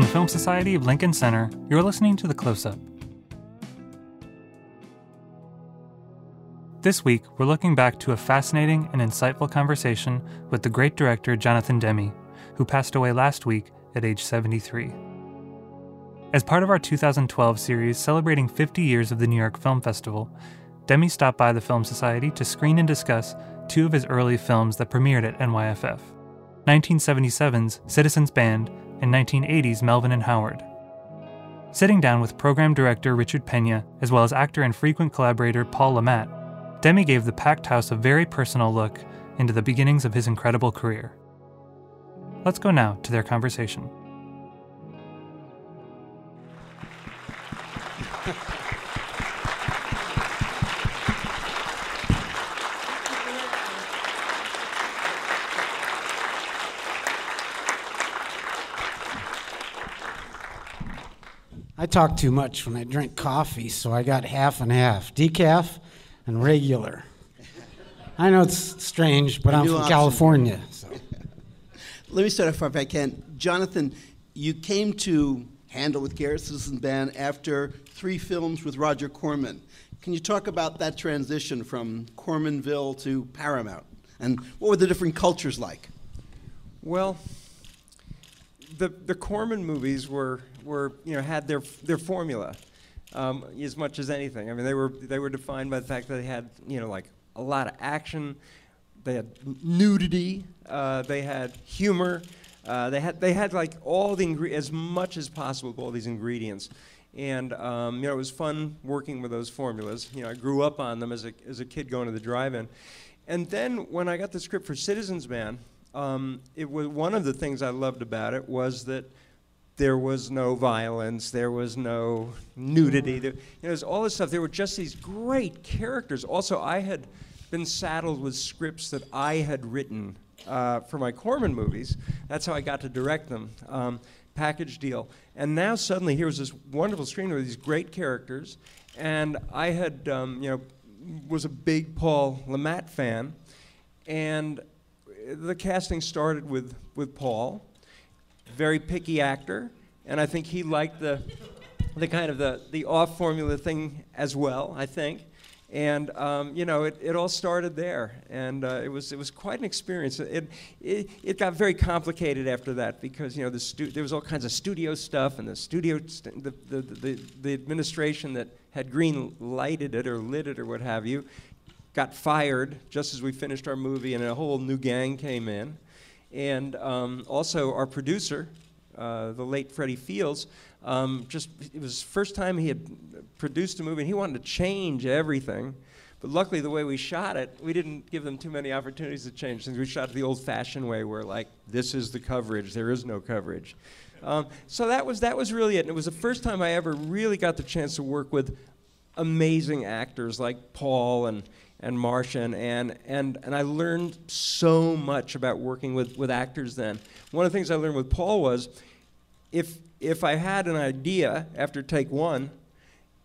From the Film Society of Lincoln Center, you're listening to The Close Up. This week, we're looking back to a fascinating and insightful conversation with the great director Jonathan Demme, who passed away last week at age 73. As part of our 2012 series celebrating 50 years of the New York Film Festival, Demme stopped by the Film Society to screen and discuss two of his early films that premiered at NYFF 1977's Citizens Band and 1980's Melvin and Howard. Sitting down with program director Richard Pena, as well as actor and frequent collaborator Paul Le Demi gave the packed house a very personal look into the beginnings of his incredible career. Let's go now to their conversation. I talk too much when I drink coffee, so I got half and half decaf and regular. I know it's strange, but I'm from California. So. Let me start off if I can. Jonathan, you came to Handle with Garrett Citizen Band after three films with Roger Corman. Can you talk about that transition from Cormanville to Paramount? And what were the different cultures like? Well, the the Corman movies were were you know had their their formula um, as much as anything. I mean, they were they were defined by the fact that they had you know like a lot of action, they had nudity, uh, they had humor, uh, they had they had like all the ingre- as much as possible all these ingredients. And um, you know, it was fun working with those formulas. You know, I grew up on them as a as a kid going to the drive-in. And then when I got the script for Citizens Band, um, it was one of the things I loved about it was that there was no violence, there was no nudity, there, you know, all this stuff. There were just these great characters. Also, I had been saddled with scripts that I had written uh, for my Corman movies. That's how I got to direct them. Um, package deal. And now suddenly here was this wonderful screen with these great characters, and I had, um, you know, was a big Paul Le Mat fan, and the casting started with, with Paul, very picky actor, and I think he liked the, the kind of the, the off formula thing as well, I think. And um, you know, it, it all started there, and uh, it was it was quite an experience. It, it it got very complicated after that because you know the stu- there was all kinds of studio stuff, and the studio st- the, the, the the administration that had green lighted it or lit it or what have you got fired just as we finished our movie, and a whole new gang came in. And um, also, our producer, uh, the late Freddie Fields, um, just it was the first time he had produced a movie, and he wanted to change everything. But luckily, the way we shot it, we didn't give them too many opportunities to change things. We shot it the old-fashioned way, where like this is the coverage, there is no coverage. Um, so that was that was really it. And it was the first time I ever really got the chance to work with amazing actors like Paul and and Marcia and and, and I learned so much about working with, with actors then. One of the things I learned with Paul was if, if I had an idea after take one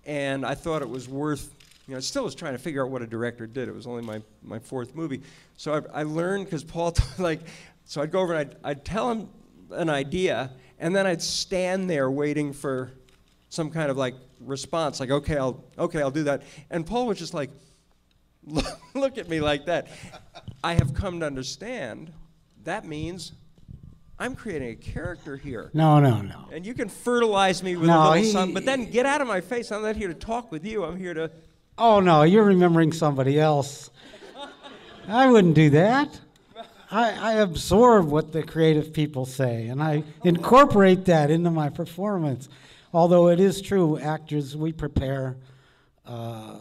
and I thought it was worth, you know, I still was trying to figure out what a director did. It was only my, my fourth movie. So I, I learned because Paul, t- like, so I'd go over and I'd, I'd tell him an idea and then I'd stand there waiting for some kind of like response, like, okay, I'll, okay, I'll do that. And Paul was just like, look at me like that. I have come to understand that means I'm creating a character here. No, no, no. And you can fertilize me with No, a little he- sun, but then get out of my face. I'm not here to talk with you. I'm here to. Oh no, you're remembering somebody else. I wouldn't do that. I, I absorb what the creative people say, and I incorporate that into my performance. Although it is true, actors we prepare uh,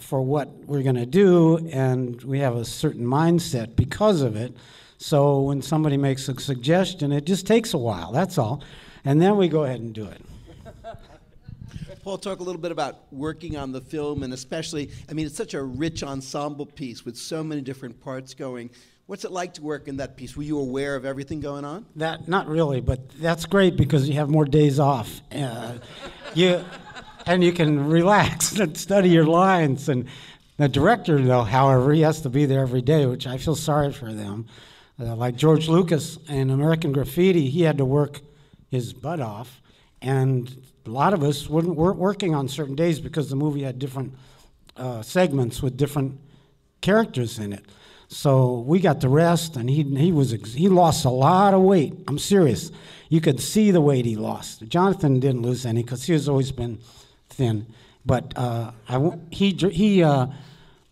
for what we're going to do, and we have a certain mindset because of it. So when somebody makes a suggestion, it just takes a while. That's all, and then we go ahead and do it. Paul, talk a little bit about working on the film, and especially, I mean, it's such a rich ensemble piece with so many different parts going. What's it like to work in that piece? Were you aware of everything going on? That not really, but that's great because you have more days off. Uh, you and you can relax and study your lines. And the director, though, however, he has to be there every day, which I feel sorry for them. Uh, like George Lucas in American Graffiti, he had to work his butt off, and a lot of us weren't, working on certain days because the movie had different uh, segments with different characters in it. So we got to rest, and he he was he lost a lot of weight. I'm serious. You could see the weight he lost. Jonathan didn't lose any because he has always been thin. But uh, I he he uh,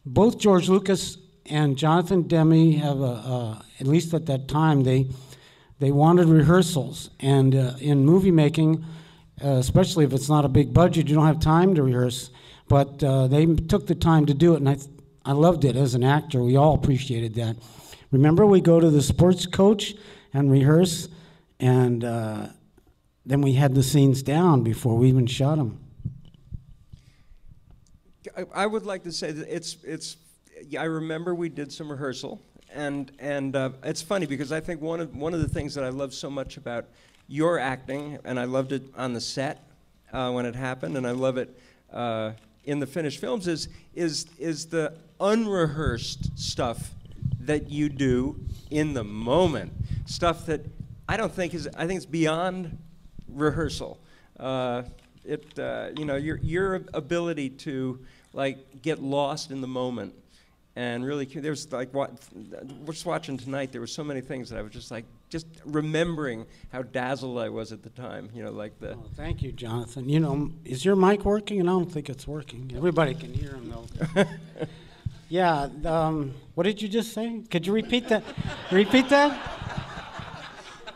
both George Lucas and Jonathan Demme have a, uh, at least at that time they they wanted rehearsals, and uh, in movie making, uh, especially if it's not a big budget, you don't have time to rehearse. But uh, they took the time to do it, and I, I loved it as an actor. We all appreciated that. Remember, we go to the sports coach and rehearse, and uh, then we had the scenes down before we even shot them. I, I would like to say that it's it's. Yeah, I remember we did some rehearsal, and and uh, it's funny because I think one of one of the things that I love so much about your acting, and I loved it on the set uh, when it happened, and I love it uh, in the finished films, is is is the unrehearsed stuff that you do in the moment, stuff that I don't think is I think it's beyond rehearsal. Uh, it uh, you know your your ability to like get lost in the moment and really there's like what we're just watching tonight there were so many things that i was just like just remembering how dazzled i was at the time you know like the Oh, thank you, Jonathan. You know, is your mic working? And I don't think it's working. Everybody can hear him though. yeah. Um, what did you just say? Could you repeat that? repeat that?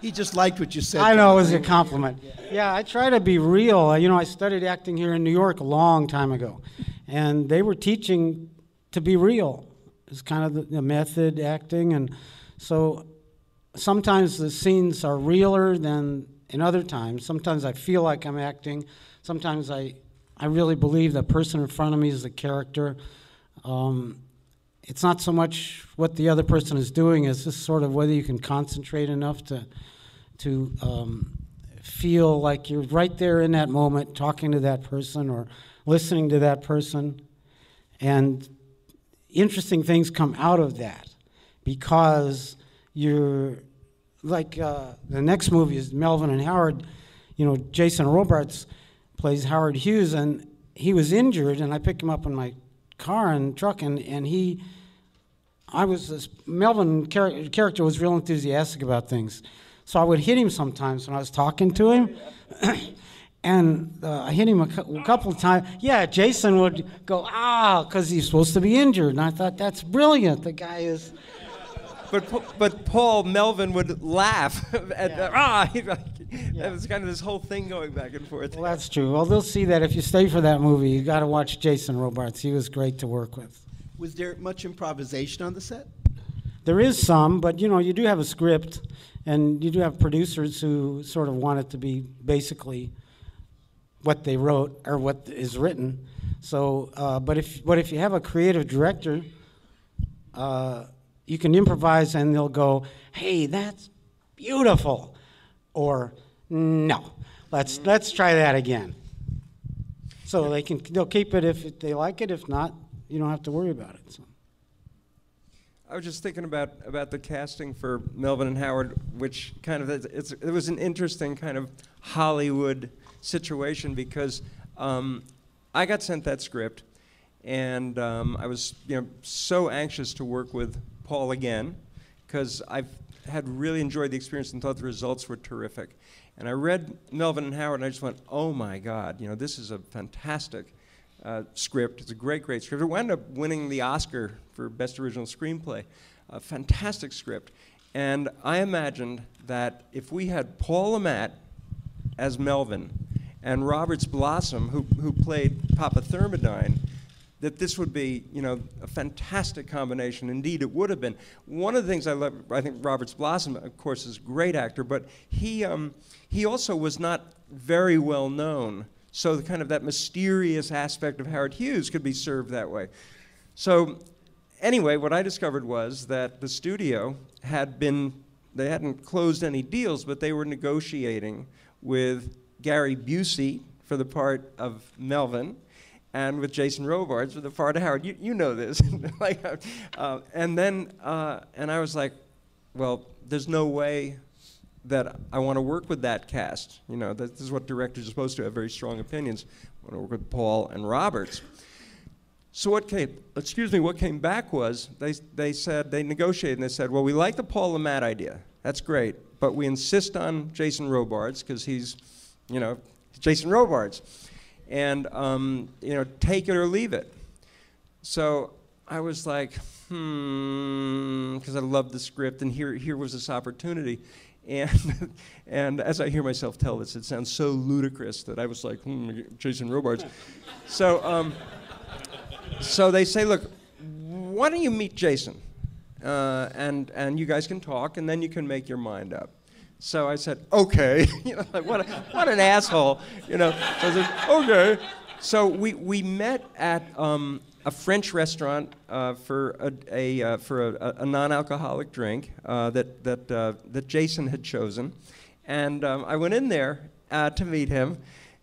He just liked what you said. I know it was a compliment. Yeah, I try to be real. Uh, You know, I studied acting here in New York a long time ago, and they were teaching to be real. It's kind of the, the method acting, and so sometimes the scenes are realer than in other times. Sometimes I feel like I'm acting. Sometimes I, I really believe the person in front of me is the character. Um, it's not so much what the other person is doing as just sort of whether you can concentrate enough to to um, feel like you're right there in that moment talking to that person or listening to that person. And interesting things come out of that because you're like uh, the next movie is melvin and howard. You know jason robards plays howard hughes and he was injured and i picked him up in my car and truck and, and he I was this Melvin char- character was real enthusiastic about things, so I would hit him sometimes when I was talking to him, and uh, I hit him a, cou- a couple of times. Yeah, Jason would go ah because he's supposed to be injured, and I thought that's brilliant. The guy is. but but Paul Melvin would laugh at Yeah. the, ah he, like, Yeah. that was kind of this whole thing going back and forth. Well, that's true. Well, they'll see that if you stay for that movie, you got to watch Jason Robards. He was great to work with. Was there much improvisation on the set? There is some, but you know, you do have a script, and you do have producers who sort of want it to be basically what they wrote or what is written. So, uh, but if but if you have a creative director, uh, you can improvise, and they'll go, "Hey, that's beautiful," or "No, let's let's try that again." So they can they'll keep it if they like it. If not, you don't have to worry about it. So. I was just thinking about, about the casting for Melvin and Howard, which kind of it's, it was an interesting kind of Hollywood situation because um, I got sent that script, and um, I was you know so anxious to work with Paul again because I've had really enjoyed the experience and thought the results were terrific. And I read Melvin and Howard, and I just went, "Oh my God! You know, this is a fantastic." uh, script. It's a great, great script. It wound up winning the Oscar for Best Original Screenplay. A fantastic script. And I imagined that if we had Paul Le Mat as Melvin and Roberts Blossom, who, who played Papa Thermidine, that this would be, you know, a fantastic combination. Indeed, it would have been. One of the things I love, I think Roberts Blossom, of course, is a great actor, but he, um, he also was not very well known. So the kind of that mysterious aspect of Howard Hughes could be served that way. So anyway, what I discovered was that the studio had been, they hadn't closed any deals, but they were negotiating with Gary Busey for the part of Melvin and with Jason Robards for the part of Howard. You, you know this. like, uh, and then, uh, and I was like, well, there's no way that I want to work with that cast. You know, this is what directors are supposed to have very strong opinions. I want to work with Paul and Roberts. So what came, excuse me, what came back was they, they said, they negotiated and they said, well, we like the Paul Le Mat idea. That's great. But we insist on Jason Robards because he's, you know, Jason Robards. And, um, you know, take it or leave it. So I was like, hmm, because I loved the script, and here, here was this opportunity. And, and as I hear myself tell this, it sounds so ludicrous that I was like, hmm, Jason Robards. so, um, so they say, look, why don't you meet Jason? Uh, and, and you guys can talk, and then you can make your mind up. So I said, okay. you know, like, what, a, what an asshole. You know, so I said, okay. So we, we met at um, a French restaurant uh, for a, a uh, for a, a, non-alcoholic drink uh, that that uh, that Jason had chosen, and um, I went in there uh, to meet him,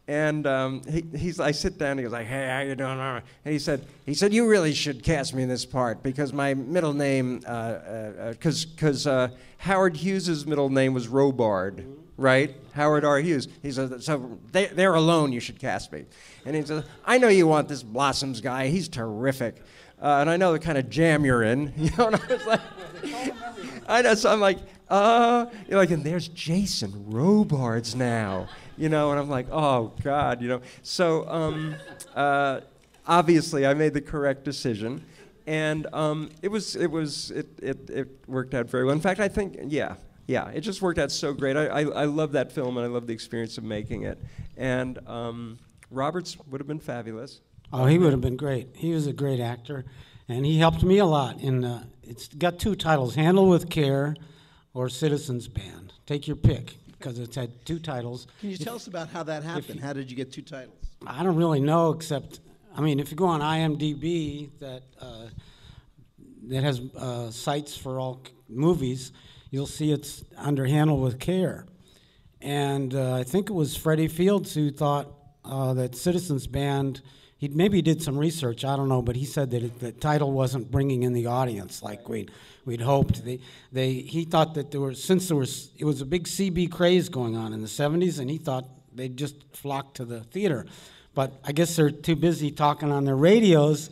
and um, he, he's I sit down. And he goes like, "Hey, how you doing?" And he said, "He said you really should cast me in this part because my middle name, because uh, because Howard Hughes's middle name was Robard." right? Howard R. Hughes. He says, so they, they're alone, you should cast me. And he says, I know you want this Blossoms guy. He's terrific. Uh, and I know the kind of jam you're in. You know, and I was like, I know, so I'm like, uh, you're like, and there's Jason Robards now, you know, and I'm like, oh God, you know. So um, uh, obviously, I made the correct decision, and um, it was, it was, it, it, it worked out very well. In fact, I think, yeah, yeah, it just worked out so great. I, I, I love that film and I love the experience of making it. And um, Roberts would have been fabulous. Oh, he would have been great. He was a great actor, and he helped me a lot. In uh, it's got two titles: "Handle with Care" or "Citizens Band." Take your pick because it's had two titles. Can you tell us about how that happened? You, how did you get two titles? I don't really know, except I mean, if you go on IMDb, that uh, that has uh, sites for all movies you'll see it's under handled with care. And uh, I think it was Freddie Fields who thought uh, that Citizens Band, he maybe did some research, I don't know, but he said that it, the title wasn't bringing in the audience like we'd, we'd hoped. They, they, he thought that there was, since there was, it was a big CB craze going on in the 70s, and he thought they'd just flock to the theater. But I guess they're too busy talking on their radios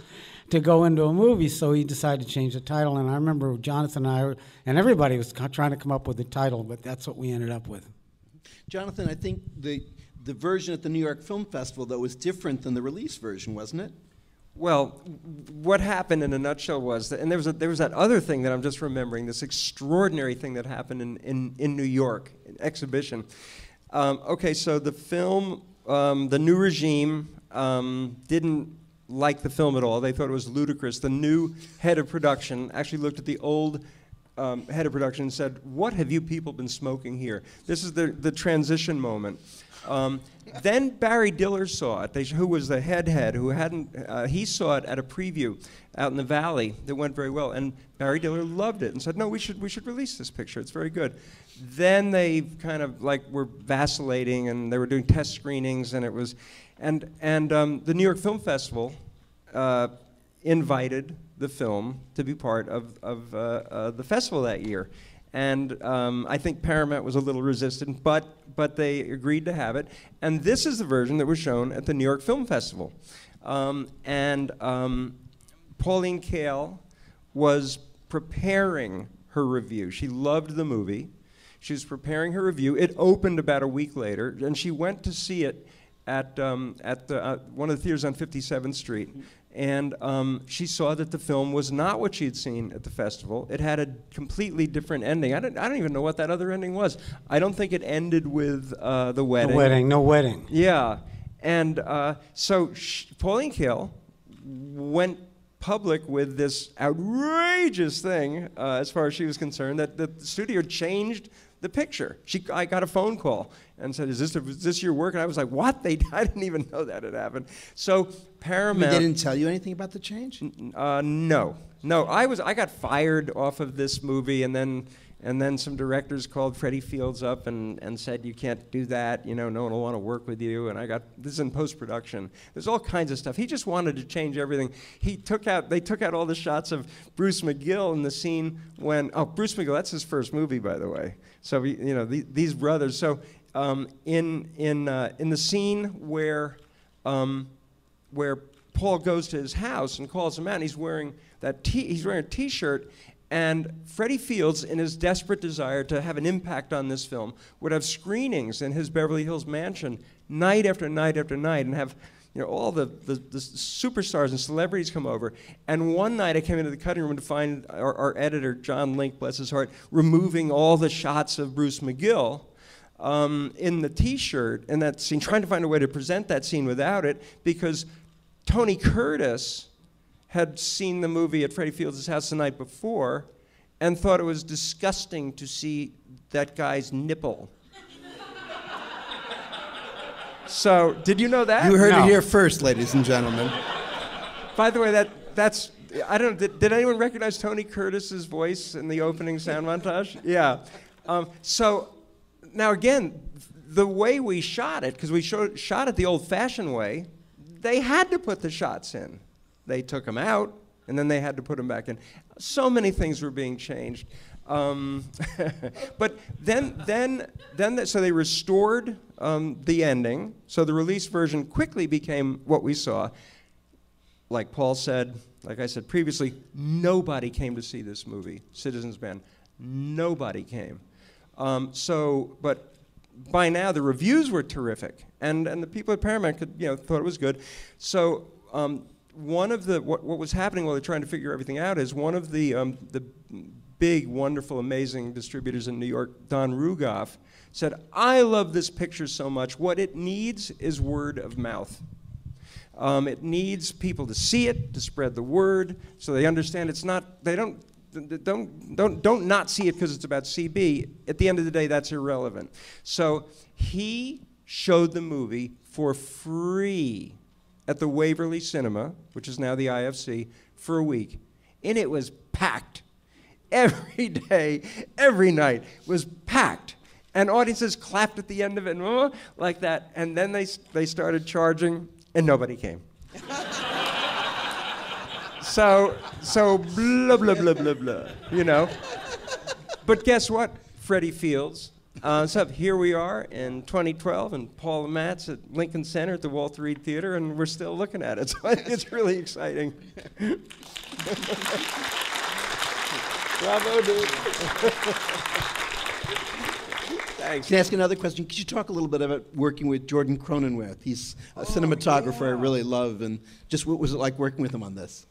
to go into a movie, so he decided to change the title. And I remember Jonathan and I, and everybody was trying to come up with a title, but that's what we ended up with. Jonathan, I think the the version at the New York Film Festival that was different than the release version, wasn't it? Well, what happened in a nutshell was that, and there was, a, there was that other thing that I'm just remembering, this extraordinary thing that happened in, in, in New York, an exhibition. Um, okay, so the film, um, The New Regime, um, didn't like the film at all. They thought it was ludicrous. The new head of production actually looked at the old um, head of production and said, What have you people been smoking here? This is the, the transition moment. Um, then Barry Diller saw it, they, who was the head head, who hadn't, uh, he saw it at a preview out in the valley that went very well. And Barry Diller loved it and said, No, we should, we should release this picture. It's very good. Then they kind of like were vacillating and they were doing test screenings and it was, and, and um, the New York Film Festival uh, invited the film to be part of, of uh, uh, the festival that year. And um, I think Paramount was a little resistant, but, but they agreed to have it. And this is the version that was shown at the New York Film Festival. Um, and um, Pauline Kael was preparing her review. She loved the movie. She was preparing her review. It opened about a week later, and she went to see it at, um, at the, uh, one of the theaters on 57th Street. And um, she saw that the film was not what she had seen at the festival. It had a completely different ending. I don't, I don't even know what that other ending was. I don't think it ended with uh, the wedding. The wedding, no wedding. Yeah. And uh, so she, Pauline Kael went public with this outrageous thing, uh, as far as she was concerned, that the studio changed the picture. She, I got a phone call and said, "Is this is this your work?" And I was like, "What? They I didn't even know that had happened." So Paramount. they didn't tell you anything about the change? Uh, no, no. I was I got fired off of this movie, and then And then some directors called Freddie Fields up and, and said, You can't do that. You know, no one will want to work with you. And I got this is in post production. There's all kinds of stuff. He just wanted to change everything. He took out, they took out all the shots of Bruce McGill in the scene when, oh, Bruce McGill, that's his first movie, by the way. So, you know, the, these brothers. So, um, in, in, uh, in the scene where, um, where Paul goes to his house and calls him out, he's wearing that t- he's wearing a T-shirt, and Freddie Fields, in his desperate desire to have an impact on this film, would have screenings in his Beverly Hills mansion night after night after night, and have you know all the, the, the superstars and celebrities come over. And one night I came into the cutting room to find our, our editor John Link, bless his heart, removing all the shots of Bruce McGill. Um, in the T-shirt in that scene, trying to find a way to present that scene without it, because Tony Curtis had seen the movie at Freddie Fields' house the night before and thought it was disgusting to see that guy's nipple. so, did you know that? You heard No. it here first, ladies and gentlemen. By the way, that that's I don't did, did anyone recognize Tony Curtis's voice in the opening sound montage? Yeah. Um, so now again, the way we shot it, because we showed, shot it the old-fashioned way, they had to put the shots in. They took them out, and then they had to put them back in. So many things were being changed. Um, but then, then, then, the, so they restored um, the ending. So the release version quickly became what we saw like Paul said, like I said previously, nobody came to see this movie, Citizens Band. Nobody came. Um, so, but by now the reviews were terrific, and, and the people at Paramount could, you know, thought it was good. So, um, one of the what, what was happening while they're trying to figure everything out is one of the um, the big, wonderful, amazing distributors in New York, Don Rugoff, said, "I love this picture so much. What it needs is word of mouth." Um, it needs people to see it, to spread the word, so they understand it's not. They don't. Don't don't don't not see it because it's about CB. At the end of the day, that's irrelevant. So he showed the movie for free at the Waverly Cinema, which is now the IFC, for a week, and it was packed. Every day, every night was packed and audiences clapped at the end of it, like that. And then they, they started charging, and nobody came. so, so blah, blah, blah, blah, blah, you know. But guess what, Freddie Fields? Uh, so here we are in 2012, and Paul Le Mat's at Lincoln Center at the Walter Reade Theater, and we're still looking at it. So it's really exciting. Bravo, dude. Thanks. Can I ask another question? Could you talk a little bit about working with Jordan Cronenweth? He's a cinematographer I really love, and just what was it like working with him on this?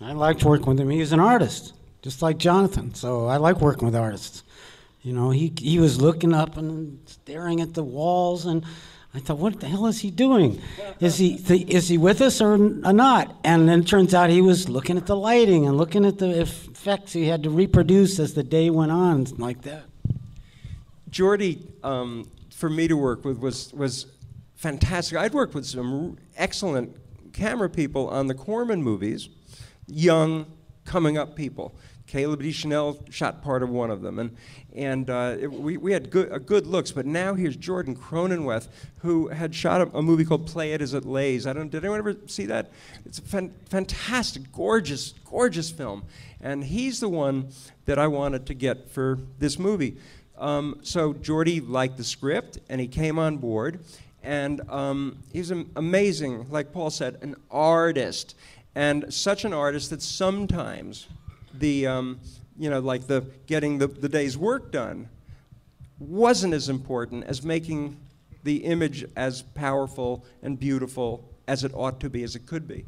I liked working with him. He was an artist, just like Jonathan. So I like working with artists. You know, he he was looking up and staring at the walls, and I thought, what the hell is he doing? Is he th- is he with us or, n- or not? And then it turns out he was looking at the lighting and looking at the effects he had to reproduce as the day went on, like that. Jordy, um, for me to work with was was fantastic. I'd worked with some excellent camera people on the Corman movies, young, coming up people. Caleb Deschanel shot part of one of them, and and uh, it, we, we had good uh, good looks. But now here's Jordan Cronenweth, who had shot a, a movie called Play It As It Lays. I don't. Did anyone ever see that? It's a fan, fantastic, gorgeous, gorgeous film, and he's the one that I wanted to get for this movie. Um, so Jordy liked the script, and he came on board, and um, he's am- amazing. Like Paul said, an artist, and such an artist that sometimes the um, you know like the getting the, the day's work done wasn't as important as making the image as powerful and beautiful as it ought to be, as it could be.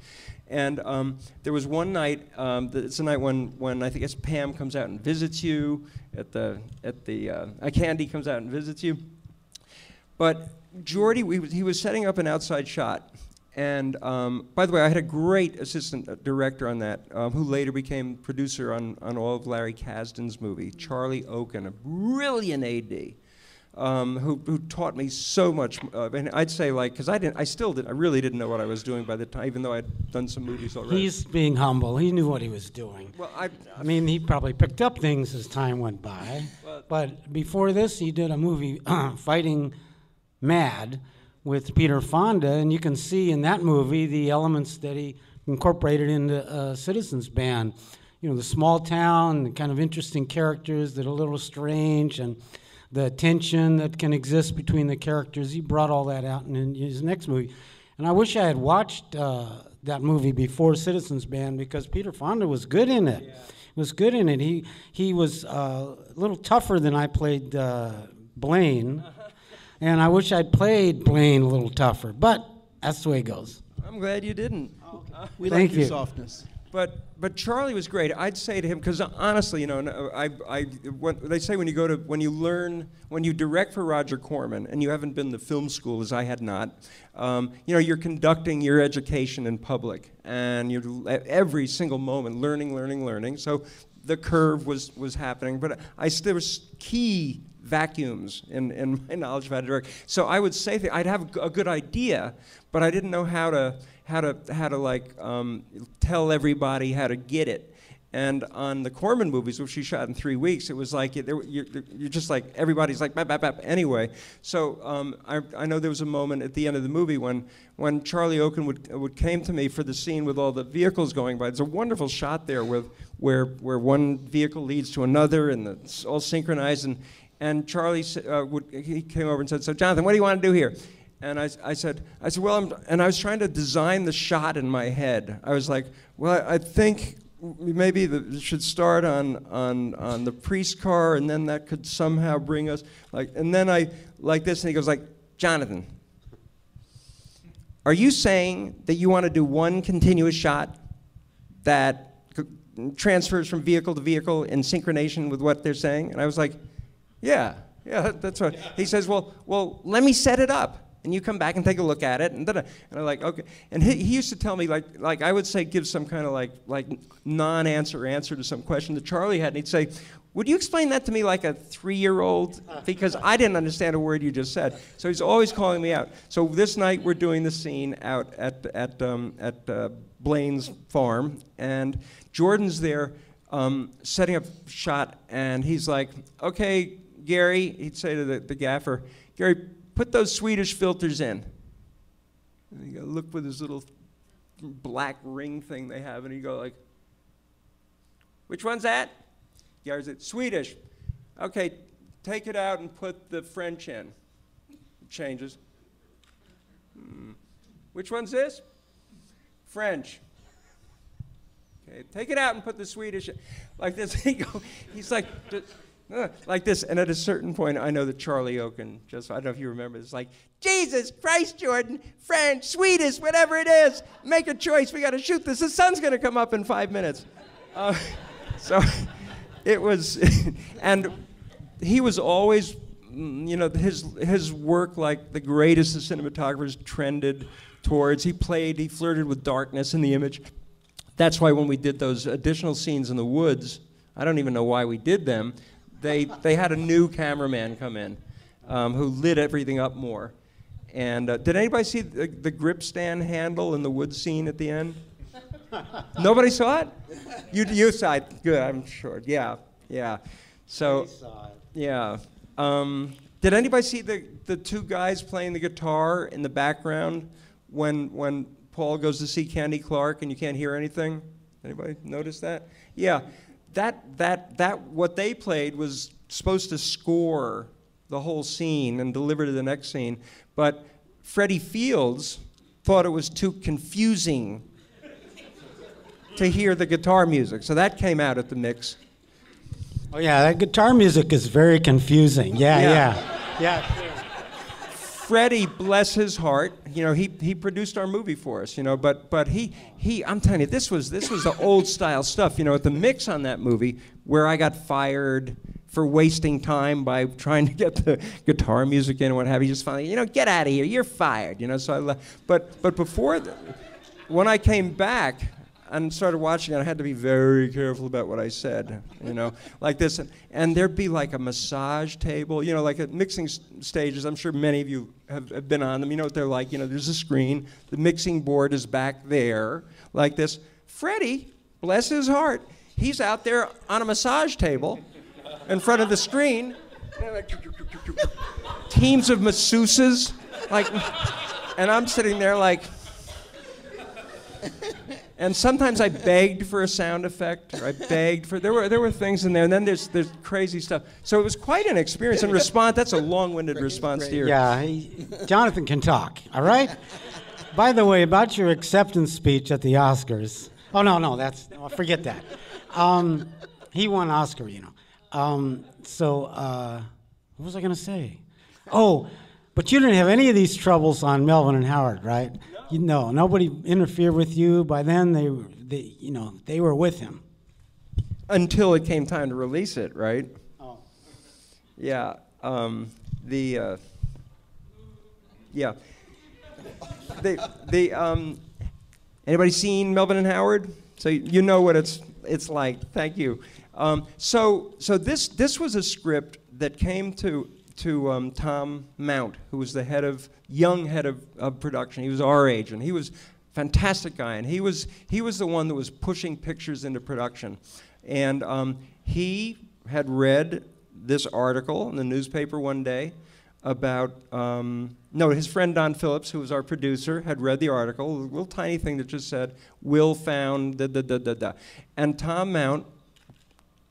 And um, there was one night, um, it's a night when, when I think it's Pam comes out and visits you at the, at the uh, Candy comes out and visits you. But Jordy, he was setting up an outside shot. And um, by the way, I had a great assistant uh, director on that, um, who later became producer on, on all of Larry Kasdan's movie, Charlie Okun, a brilliant AD. um, who, who taught me so much. Uh, and I'd say like, because I didn't, I still did, I really didn't know what I was doing by the time, even though I'd done some movies already. He's being humble. He knew what he was doing. well, I, I mean, he probably picked up things as time went by. Well- But before this, he did a movie, Fighting Mad, with Peter Fonda, and you can see in that movie the elements that he incorporated into uh, Citizens Band. You know, the small town, the kind of interesting characters that are a little strange, and the tension that can exist between the characters. He brought all that out in, in his next movie. And I wish I had watched uh, that movie before Citizens Band because Peter Fonda was good in it. Was good in it. He he was uh, a little tougher than I played uh, Blaine, and I wish I'd played Blaine a little tougher. But that's the way it goes. I'm glad you didn't. Oh, uh, we Thank like your you. softness. But but Charlie was great. I'd say to him because uh, honestly, you know, uh, I I when, they say when you go to when you learn when you direct for Roger Corman and you haven't been to film school as I had not, um, you know, you're conducting your education in public and you're l- every single moment learning, learning, learning. So the curve was was happening, but I still was key vacuums in, in my knowledge of how to direct. So I would say that I'd have a good idea, but I didn't know how to how to how to like um, tell everybody how to get it. And on the Corman movies, which she shot in three weeks, it was like you're, you're just like everybody's like bap bap bap. Anyway, so um, I, I know there was a moment at the end of the movie when when Charlie Okun would would came to me for the scene with all the vehicles going by. There's a wonderful shot there with where where one vehicle leads to another and it's all synchronized and and Charlie uh, would, he came over and said, "So Jonathan, what do you want to do here?" And I, I said, I said, well, I'm, and I was trying to design the shot in my head. I was like, well, I think maybe it should start on, on, on the priest car, and then that could somehow bring us like, and then I like this, and he goes like, Jonathan, are you saying that you want to do one continuous shot that transfers from vehicle to vehicle in synchronization with what they're saying? And I was like, yeah, yeah, that's right. He says, well, well, let me set it up. And you come back and take a look at it, and, and I'm like, okay. And he, he used to tell me, like, like I would say, give some kind of like, like non-answer answer to some question that Charlie had, and he'd say, would you explain that to me like a three-year-old? Because I didn't understand a word you just said. So he's always calling me out. So this night we're doing the scene out at at um, at uh, Blaine's farm, and Jordan's there um, setting up shot, and he's like, "Okay, Gary," he'd say to the, the gaffer, "Gary, put those Swedish filters in." And he go look with his little black ring thing they have, and he'd go like, "Which one's that?" Gary said, "Swedish." Okay, take it out and put the French in. Changes. Hmm. Which one's this? French. Okay, take it out and put the Swedish in. like this. He go, he's like, uh, like this. And at a certain point, I know that Charlie Okun, just I don't know if you remember, this, like, Jesus Christ, Jordan, French, Swedish, whatever it is, make a choice. We got to shoot this. The sun's going to come up in five minutes. Uh, so it was, and he was always, mm, you know, his his work like the greatest of cinematographers trended towards. He played, he flirted with darkness in the image. That's why when we did those additional scenes in the woods, I don't even know why we did them. They they had a new cameraman come in, um, who lit everything up more. And uh, did anybody see the, the grip stand handle in the wood scene at the end? Nobody saw it? You, you saw it. Good, I'm sure. Yeah, yeah. So, yeah. Um, did anybody see the, the two guys playing the guitar in the background when, when Paul goes to see Candy Clark and you can't hear anything? Anybody notice that? Yeah. That, that, that, what they played was supposed to score the whole scene and deliver to the next scene, but Freddie Fields thought it was too confusing to hear the guitar music. So that came out at the mix. Oh yeah, that guitar music is very confusing. Yeah, Yeah. yeah, yeah. Freddie, bless his heart, you know, he, he produced our movie for us, you know, but but he he I'm telling you, this was this was the old style stuff, you know, at the mix on that movie where I got fired for wasting time by trying to get the guitar music in and what have you. Just finally, you know, get out of here, you're fired, you know. So I left. But but before, the, when I came back, and started watching it. I had to be very careful about what I said, you know, like this. And there'd be like a massage table, you know, like at mixing s- stages. I'm sure many of you have, have been on them. You know what they're like. You know, there's a screen. The mixing board is back there, like this. Freddie, bless his heart, he's out there on a massage table in front of the screen. Teams of masseuses, like, and I'm sitting there like. And sometimes I begged for a sound effect, or I begged for there were there were things in there, and then there's there's crazy stuff. So it was quite an experience. And response that's a long-winded response to your Yeah, he, Jonathan can talk. All right. By the way, about your acceptance speech at the Oscars. Oh no, no, that's oh, forget that. Um, he won Oscar, you know. Um, so uh, what was I going to say? Oh, but you didn't have any of these troubles on Melvin and Howard, right? You know, nobody interfered with you. By then, they, they, you know, they were with him. until it came time to release it, right? Oh. Yeah. Um, the uh, yeah. The the um, anybody seen Melvin and Howard? So you know what it's it's like. Thank you. Um, so so this this was a script that came to to um, Tom Mount, who was the head of young head of, of production. He was our age, and he was fantastic guy, and he was he was the one that was pushing pictures into production, and um, he had read this article in the newspaper one day about um, no his friend Don Phillips, who was our producer, had read the article, a little tiny thing that just said Will found da da da da da, and Tom Mount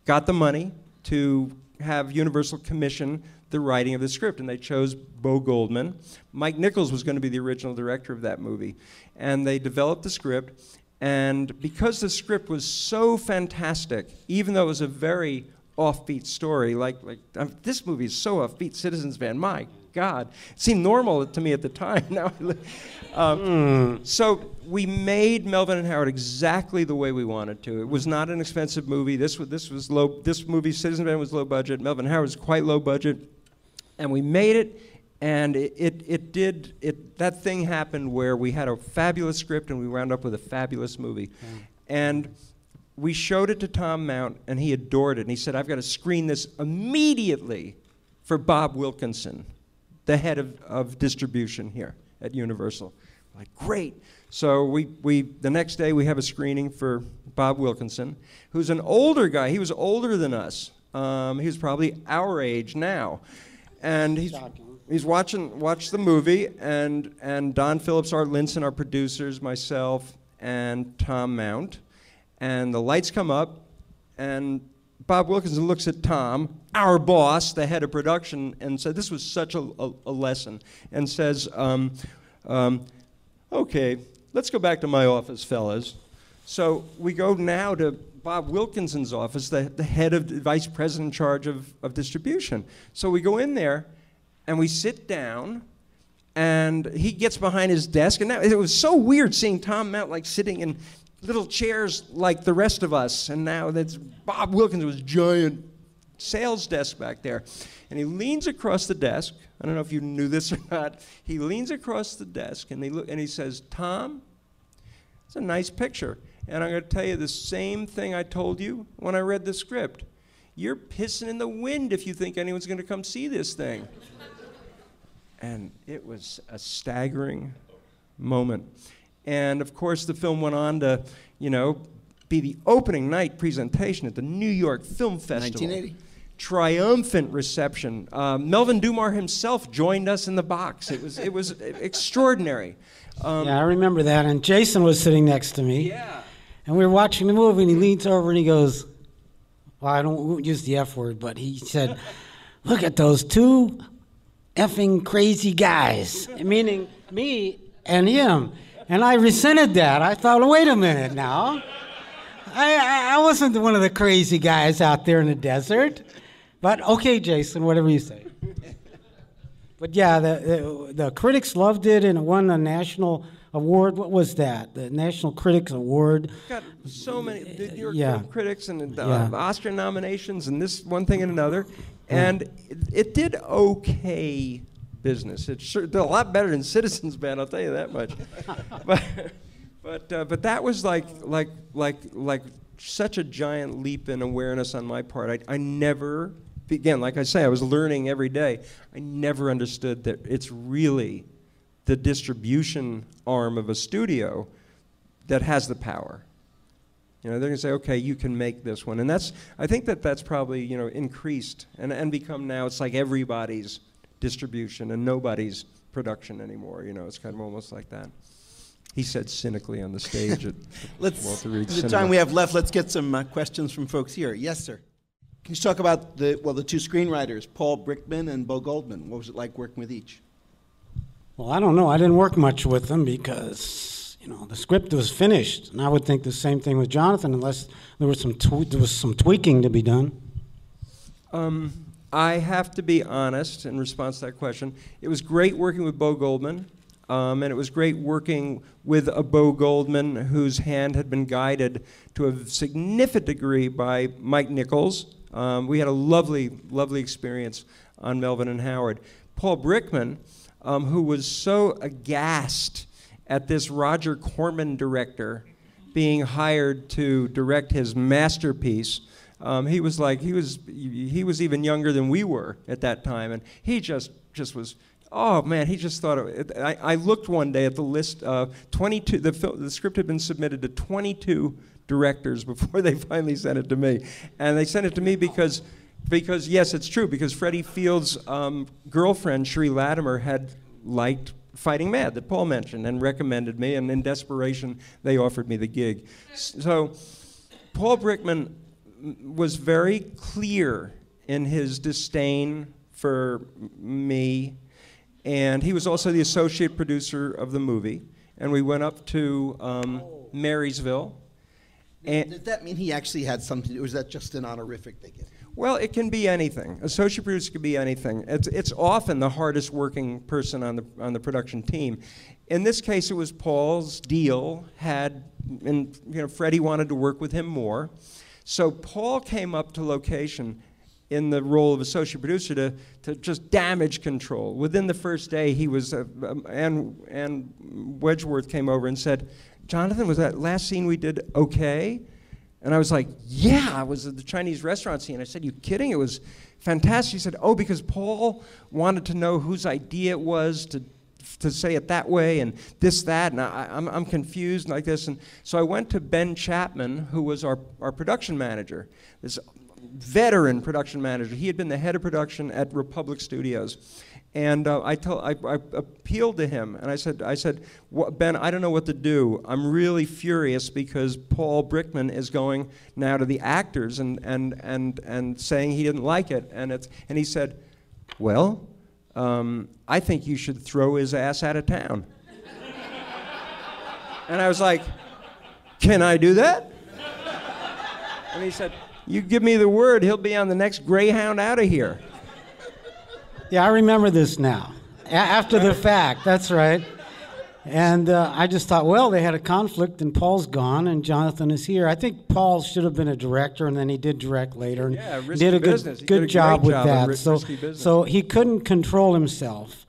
got the money to have Universal commission the writing of the script, and they chose Bo Goldman. Mike Nichols was going to be the original director of that movie, and they developed the script. And because the script was so fantastic, even though it was a very offbeat story, like like um, this movie is so offbeat, Citizens Band, my God, it seemed normal to me at the time. now, um, so we made Melvin and Howard exactly the way we wanted to. It was not an expensive movie. This was this was low. This movie, Citizen Band, was low budget. Melvin and Howard was quite low budget, and we made it. And it, it, it did it that thing happened where we had a fabulous script and we wound up with a fabulous movie, and we showed it to Tom Mount and he adored it and he said I've got to screen this immediately for Bob Wilkinson, the head of, of distribution here at Universal. Like, great. So we, we the next day we have a screening for Bob Wilkinson, who's an older guy. He was older than us. Um, he was probably our age now. And he's, he's watching watched the movie and and Don Phillips, Art Linson, our producers, myself, and Tom Mount. And the lights come up and Bob Wilkinson looks at Tom, our boss, the head of production, and said, This was such a, a, a lesson, and says, um, um, Okay, let's go back to my office, fellas. So we go now to Bob Wilkinson's office, the, the head of the vice president in charge of, of distribution. So we go in there and we sit down and he gets behind his desk and now it was so weird seeing Tom Mount like sitting in little chairs like the rest of us and now that's Bob Wilkins was giant sales desk back there and he leans across the desk I don't know if you knew this or not he leans across the desk and he and he says Tom it's a nice picture. And I'm going to tell you the same thing I told you when I read the script. You're pissing in the wind if you think anyone's going to come see this thing. and it was a staggering moment. And of course, the film went on to, you know, be the opening night presentation at the New York Film Festival. 1980. Triumphant reception. Uh, Melvin Dummar himself joined us in the box. It was, it was extraordinary. Um, yeah, I remember that. And Jason was sitting next to me. yeah. And we were watching the movie, and he leans over and he goes, Well, I don't use the F word, but he said, Look at those two effing crazy guys, meaning me and him. And I resented that. I thought, Wait a minute now. I, I, I wasn't one of the crazy guys out there in the desert. But okay, Jason, whatever you say. But yeah, the, the, the critics loved it and it won a national award. What was that? The National Critics Award. got so many the New York Yeah. Film Critics and the Yeah. uh, Oscar nominations and this one thing and another, and it, it did okay business. It sure did a lot better than Citizens Band, I'll tell you that much. but, But uh, but that was like like like like such a giant leap in awareness on my part. I I never again like I say I was learning every day. I never understood that it's really the distribution arm of a studio that has the power. You know, they're going to say, okay, you can make this one. And that's, I think that that's probably, you know, increased and, and become now, it's like everybody's distribution and nobody's production anymore. You know, it's kind of almost like that. He said cynically on the stage at Let's, Walter Reade the time we have left, let's get some uh, questions from folks here. Yes, sir. Can you talk about the, well, the two screenwriters, Paul Brickman and Bo Goldman? What was it like working with each? Well, I don't know. I didn't work much with them because you know the script was finished, and I would think the same thing with Jonathan, unless there was some there was some tweaking to be done. Um, I have to be honest in response to that question. It was great working with Bo Goldman, um, and it was great working with a Bo Goldman whose hand had been guided to a significant degree by Mike Nichols. Um, we had a lovely, lovely experience on Melvin and Howard. Paul Brickman, um, who was so aghast at this Roger Corman director being hired to direct his masterpiece. Um, he was like he was he was even younger than we were at that time, and he just just was. Oh man, he just thought. It, I, I looked one day at the list. of 22. The, the script had been submitted to 22 directors before they finally sent it to me, and they sent it to me because because yes, it's true. Because Freddie Fields' um, girlfriend Cherie Latimer had liked Fighting Mad that Paul mentioned and recommended me, and in desperation they offered me the gig. So Paul Brickman was very clear in his disdain for me, and he was also the associate producer of the movie. And we went up to um, Marysville. And Does that mean he actually had something, or was that just an honorific they get? Well, it can be anything. Associate producer can be anything. It's, it's often the hardest working person on the, on the production team. In this case, it was Paul's deal had, and you know, Freddie wanted to work with him more. So Paul came up to location in the role of associate producer to, to just damage control. Within the first day, he was, uh, um, and, and Wedgeworth came over and said, Jonathan, was that last scene we did okay? And I was like, yeah, I was at the Chinese restaurant scene. I said, you kidding? It was fantastic. He said, oh, because Paul wanted to know whose idea it was to, to say it that way and this, that, and I, I'm, I'm confused like this. And so I went to Ben Chapman, who was our, our production manager, this veteran production manager. He had been the head of production at Republic Studios. And uh, I, I, I appealed to him, and I said, I said, Ben, I don't know what to do. I'm really furious because Paul Brickman is going now to the actors and, and, and, and saying he didn't like it. And, it's, and he said, Well, um, I think you should throw his ass out of town. and I was like, Can I do that? And he said, You give me the word, he'll be on the next Greyhound out of here. Yeah, I remember this now. A- after the fact, that's right. And uh, I just thought, well, they had a conflict, and Paul's gone, and Jonathan is here. I think Paul should have been a director, and then he did direct later, and Yeah, risky did a good, business. Good did a job with job that. so, business. so he couldn't control himself,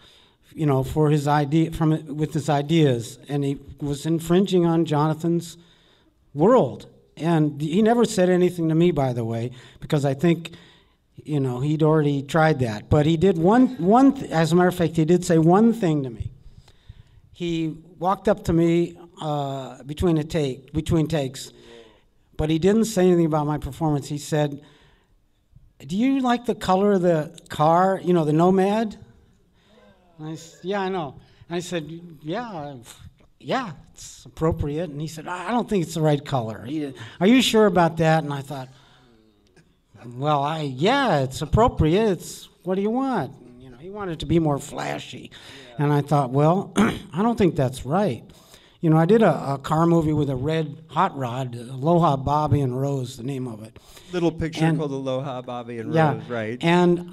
you know, for his idea from with his ideas, and he was infringing on Jonathan's world. And he never said anything to me, by the way, because I think, you know, he'd already tried that. But he did one, one th- as a matter of fact, he did say one thing to me. He walked up to me uh, between a take, between takes, but he didn't say anything about my performance. He said, "Do you like the color of the car? You know, the Nomad." And I s- yeah, I know. And I said, yeah, yeah, it's appropriate. And he said, I don't think it's the right color. Are you sure about that? And I thought, well, I yeah, it's appropriate. It's what do you want? You know, he wanted it to be more flashy, and I thought, well, I don't think that's right. You know, I did a, a car movie with a red hot rod, Aloha Bobby and Rose, the name of it. Little picture And- called Aloha Bobby and Yeah, Rose, right? And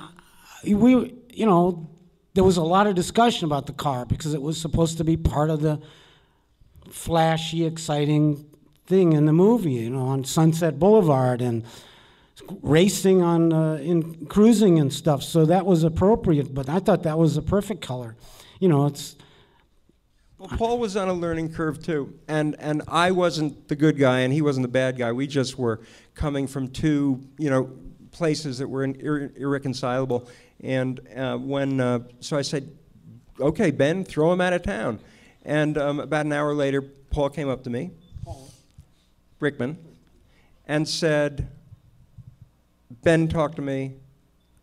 we, you know, there was a lot of discussion about the car because it was supposed to be part of the flashy, exciting thing in the movie. You know, on Sunset Boulevard and racing on uh, in cruising and stuff. So that was appropriate. But I thought that was a perfect color. You know, it's Well, Paul was on a learning curve too, and and I wasn't the good guy, and he wasn't the bad guy. We just were coming from two, you know, places that were ir- irreconcilable. And uh, when uh, so I said, "Okay, Ben, throw him out of town." And um, about an hour later, Paul came up to me, Paul Brickman, and said, "Ben talked to me,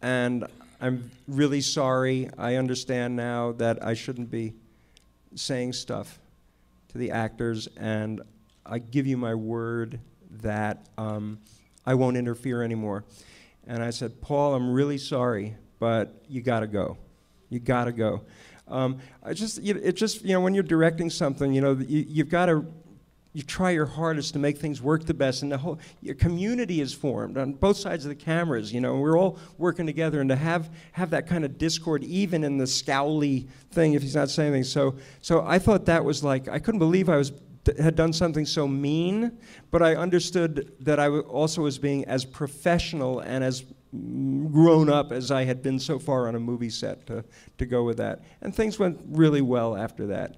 and I'm really sorry. I understand now that I shouldn't be." saying stuff to the actors, and I give you my word that um, I won't interfere anymore. And I said, Paul, I'm really sorry, but you got to go. You got to go. Um, I just, you it just, you know, when you're directing something, you know, you, you've got to you try your hardest to make things work the best, and the whole your community is formed on both sides of the cameras. You know, we're all working together, and to have have that kind of discord, even in the scowly thing, if he's not saying anything. So, so I thought that was like I couldn't believe I was had done something so mean, but I understood that I also was being as professional and as grown up as I had been so far on a movie set to, to go with that. And things went really well after that.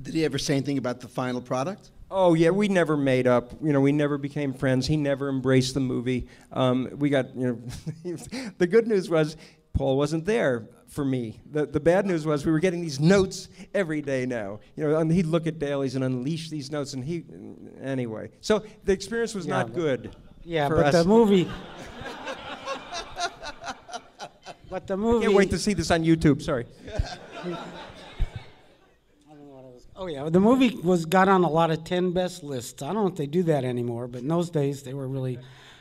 Did he ever say anything about the final product? Oh yeah, we never made up. You know, we never became friends. He never embraced the movie. Um, we got you know, the good news was Paul wasn't there for me. The the bad news was we were getting these notes every day now. You know, and he'd look at dailies and unleash these notes, and he anyway. So the experience was Yeah, not good. Yeah, for but us. the movie. but the movie. Can't wait to see this on YouTube. Sorry. Oh yeah, the movie was got on a lot of ten best lists. I don't know if they do that anymore, but in those days they were really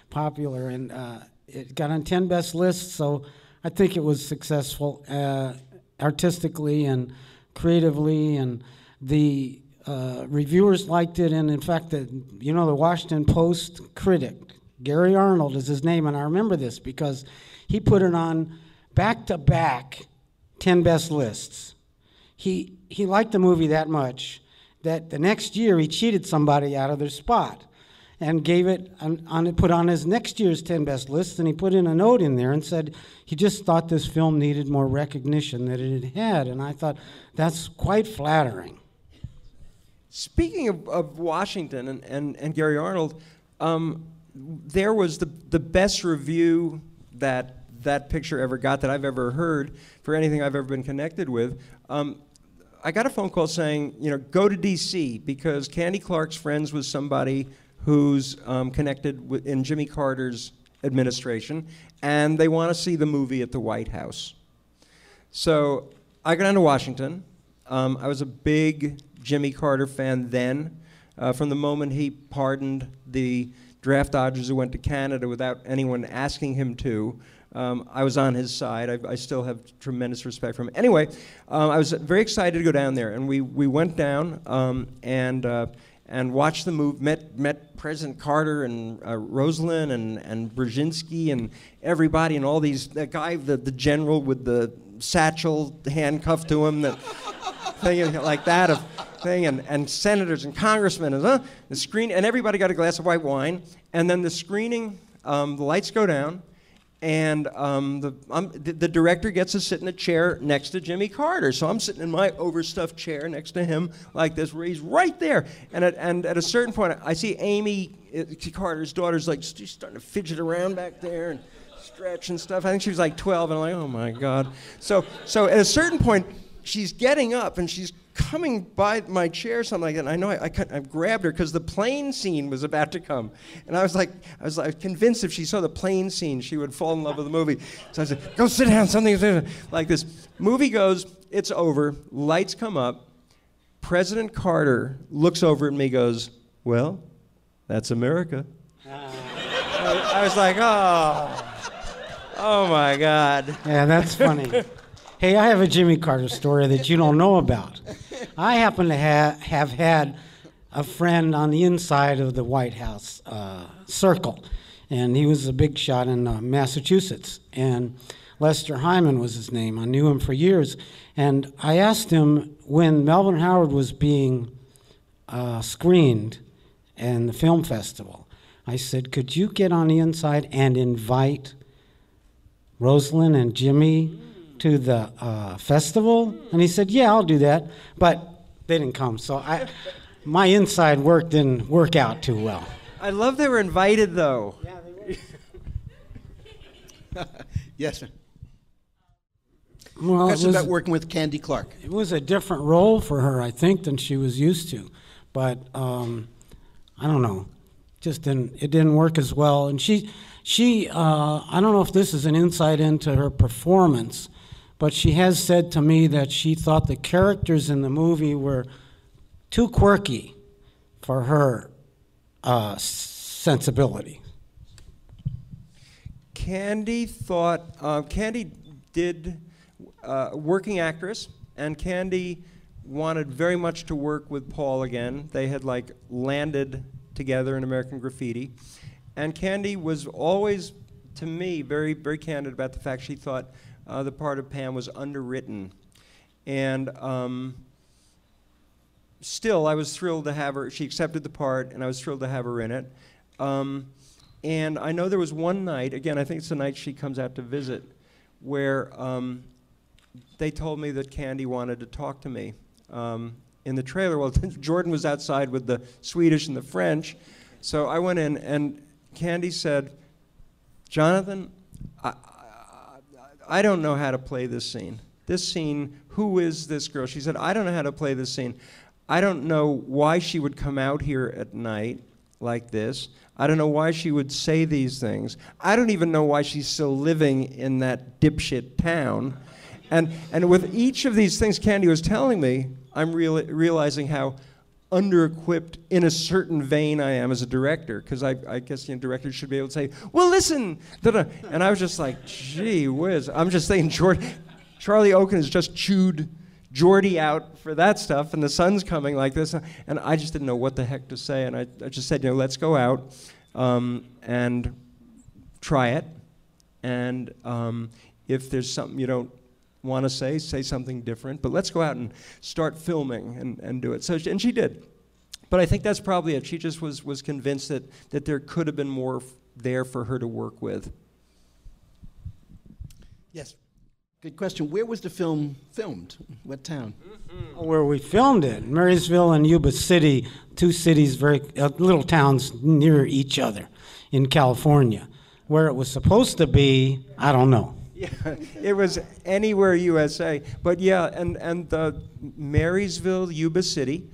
popular, and uh, it got on ten best lists. So I think it was successful uh, artistically and creatively, and the uh, reviewers liked it. And in fact, the you know the Washington Post critic Gary Arnold is his name, and I remember this because he put it on back to back ten best lists he he liked the movie that much that the next year he cheated somebody out of their spot and gave it on, on put on his next year's 10 best list and he put in a note in there and said he just thought this film needed more recognition than it had had and i thought that's quite flattering Speaking of, of Washington and, and, and Gary Arnold, um, there was the, the best review that that picture ever got that I've ever heard for anything I've ever been connected with. Um, I got a phone call saying, you know, go to D.C. because Candy Clark's friends with somebody who's um, connected with, in Jimmy Carter's administration, and they want to see the movie at the White House. So I got down to Washington. Um, I was a big Jimmy Carter fan then. Uh, from the moment he pardoned the draft dodgers who went to Canada without anyone asking him to, um, I was on his side. I, I still have tremendous respect for him. Anyway, um, I was very excited to go down there, and we, we went down um, and uh, and watched the move. Met met President Carter and uh, Rosalynn and and Brzezinski and everybody and all these. That guy, the the general with the satchel handcuffed to him, that thing like that of thing, and, and senators and congressmen and uh, the screen, and everybody got a glass of white wine, and then the screening, um, the lights go down, and um, the, um, the, the director gets to sit in a chair next to Jimmy Carter. So I'm sitting in my overstuffed chair next to him like this, where he's right there. And at, and at a certain point, I see Amy uh, Carter's daughter's like she's starting to fidget around back there and stretch and stuff. I think she was like 12, and I'm like, oh my god. So so at a certain point, she's getting up and she's coming by my chair, something like that. And I know I, I, I grabbed her because the plane scene was about to come, and I was like, I was like convinced if she saw the plane scene, she would fall in love with the movie. So I said, "Go sit down." Something like this. Movie goes. It's over. Lights come up. President Carter looks over at me, goes, "Well, that's America." I, I was like, "Oh, oh my God." Yeah, that's funny. Hey, I have a Jimmy Carter story that you don't know about. I happen to ha- have had a friend on the inside of the White House uh, circle, and he was a big shot in uh, Massachusetts. And Lester Hyman was his name. I knew him for years. And I asked him when Melvin Howard was being uh, screened in the film festival, I said, Could you get on the inside and invite Rosalynn and Jimmy to the uh, festival? And he said, Yeah, I'll do that. But they didn't come. So I, my inside work didn't work out too well. I love they were invited though. Yes, sir. Well, it That's was, about working with Candy Clark. it was a different role for her, I think, than she was used to. But um, I don't know, just didn't it didn't work as well. And she she uh, I don't know if this is an insight into her performance, but she has said to me that she thought the characters in the movie were too quirky for her uh, sensibility. Candy thought uh, Candy did uh, working actress, and Candy wanted very much to work with Paul again. They had like landed together in American Graffiti, and Candy was always, to me, very very candid about the fact she thought uh, the part of Pam was underwritten, and. Um, still, I was thrilled to have her. She accepted the part, and I was thrilled to have her in it. Um, and I know there was one night, again, I think it's the night she comes out to visit, where um, they told me that Candy wanted to talk to me um, in the trailer. Well, Jordan was outside with the Swedish and the French. So I went in, and Candy said, Jonathan, I, I, don't know how to play this scene. This scene, who is this girl? She said, I don't know how to play this scene. I don't know why she would come out here at night like this. I don't know why she would say these things. I don't even know why she's still living in that dipshit town. And, and with each of these things Candy was telling me, I'm real, realizing how under-equipped in a certain vein I am as a director, because I, I guess you know, directors should be able to say, "Well, listen," da-da. and I was just like, "Gee whiz!" I'm just saying, George, Charlie Okun has just chewed Jordy out for that stuff, and the sun's coming like this, and I just didn't know what the heck to say, and I, I just said, "You know, let's go out um, and try it, and um, if there's something you don't want to say, say something different. But let's go out and start filming and, and do it. So, and she did. But I think that's probably it. She just was, was convinced that, that there could have been more f- there for her to work with. Yes. Good question. Where was the film filmed? What town? Where we filmed it, Marysville and Yuba City, two cities, very uh, little towns near each other in California. Where it was supposed to be, I don't know. Yeah, it was anywhere USA. But yeah, and, and the Marysville, Yuba City,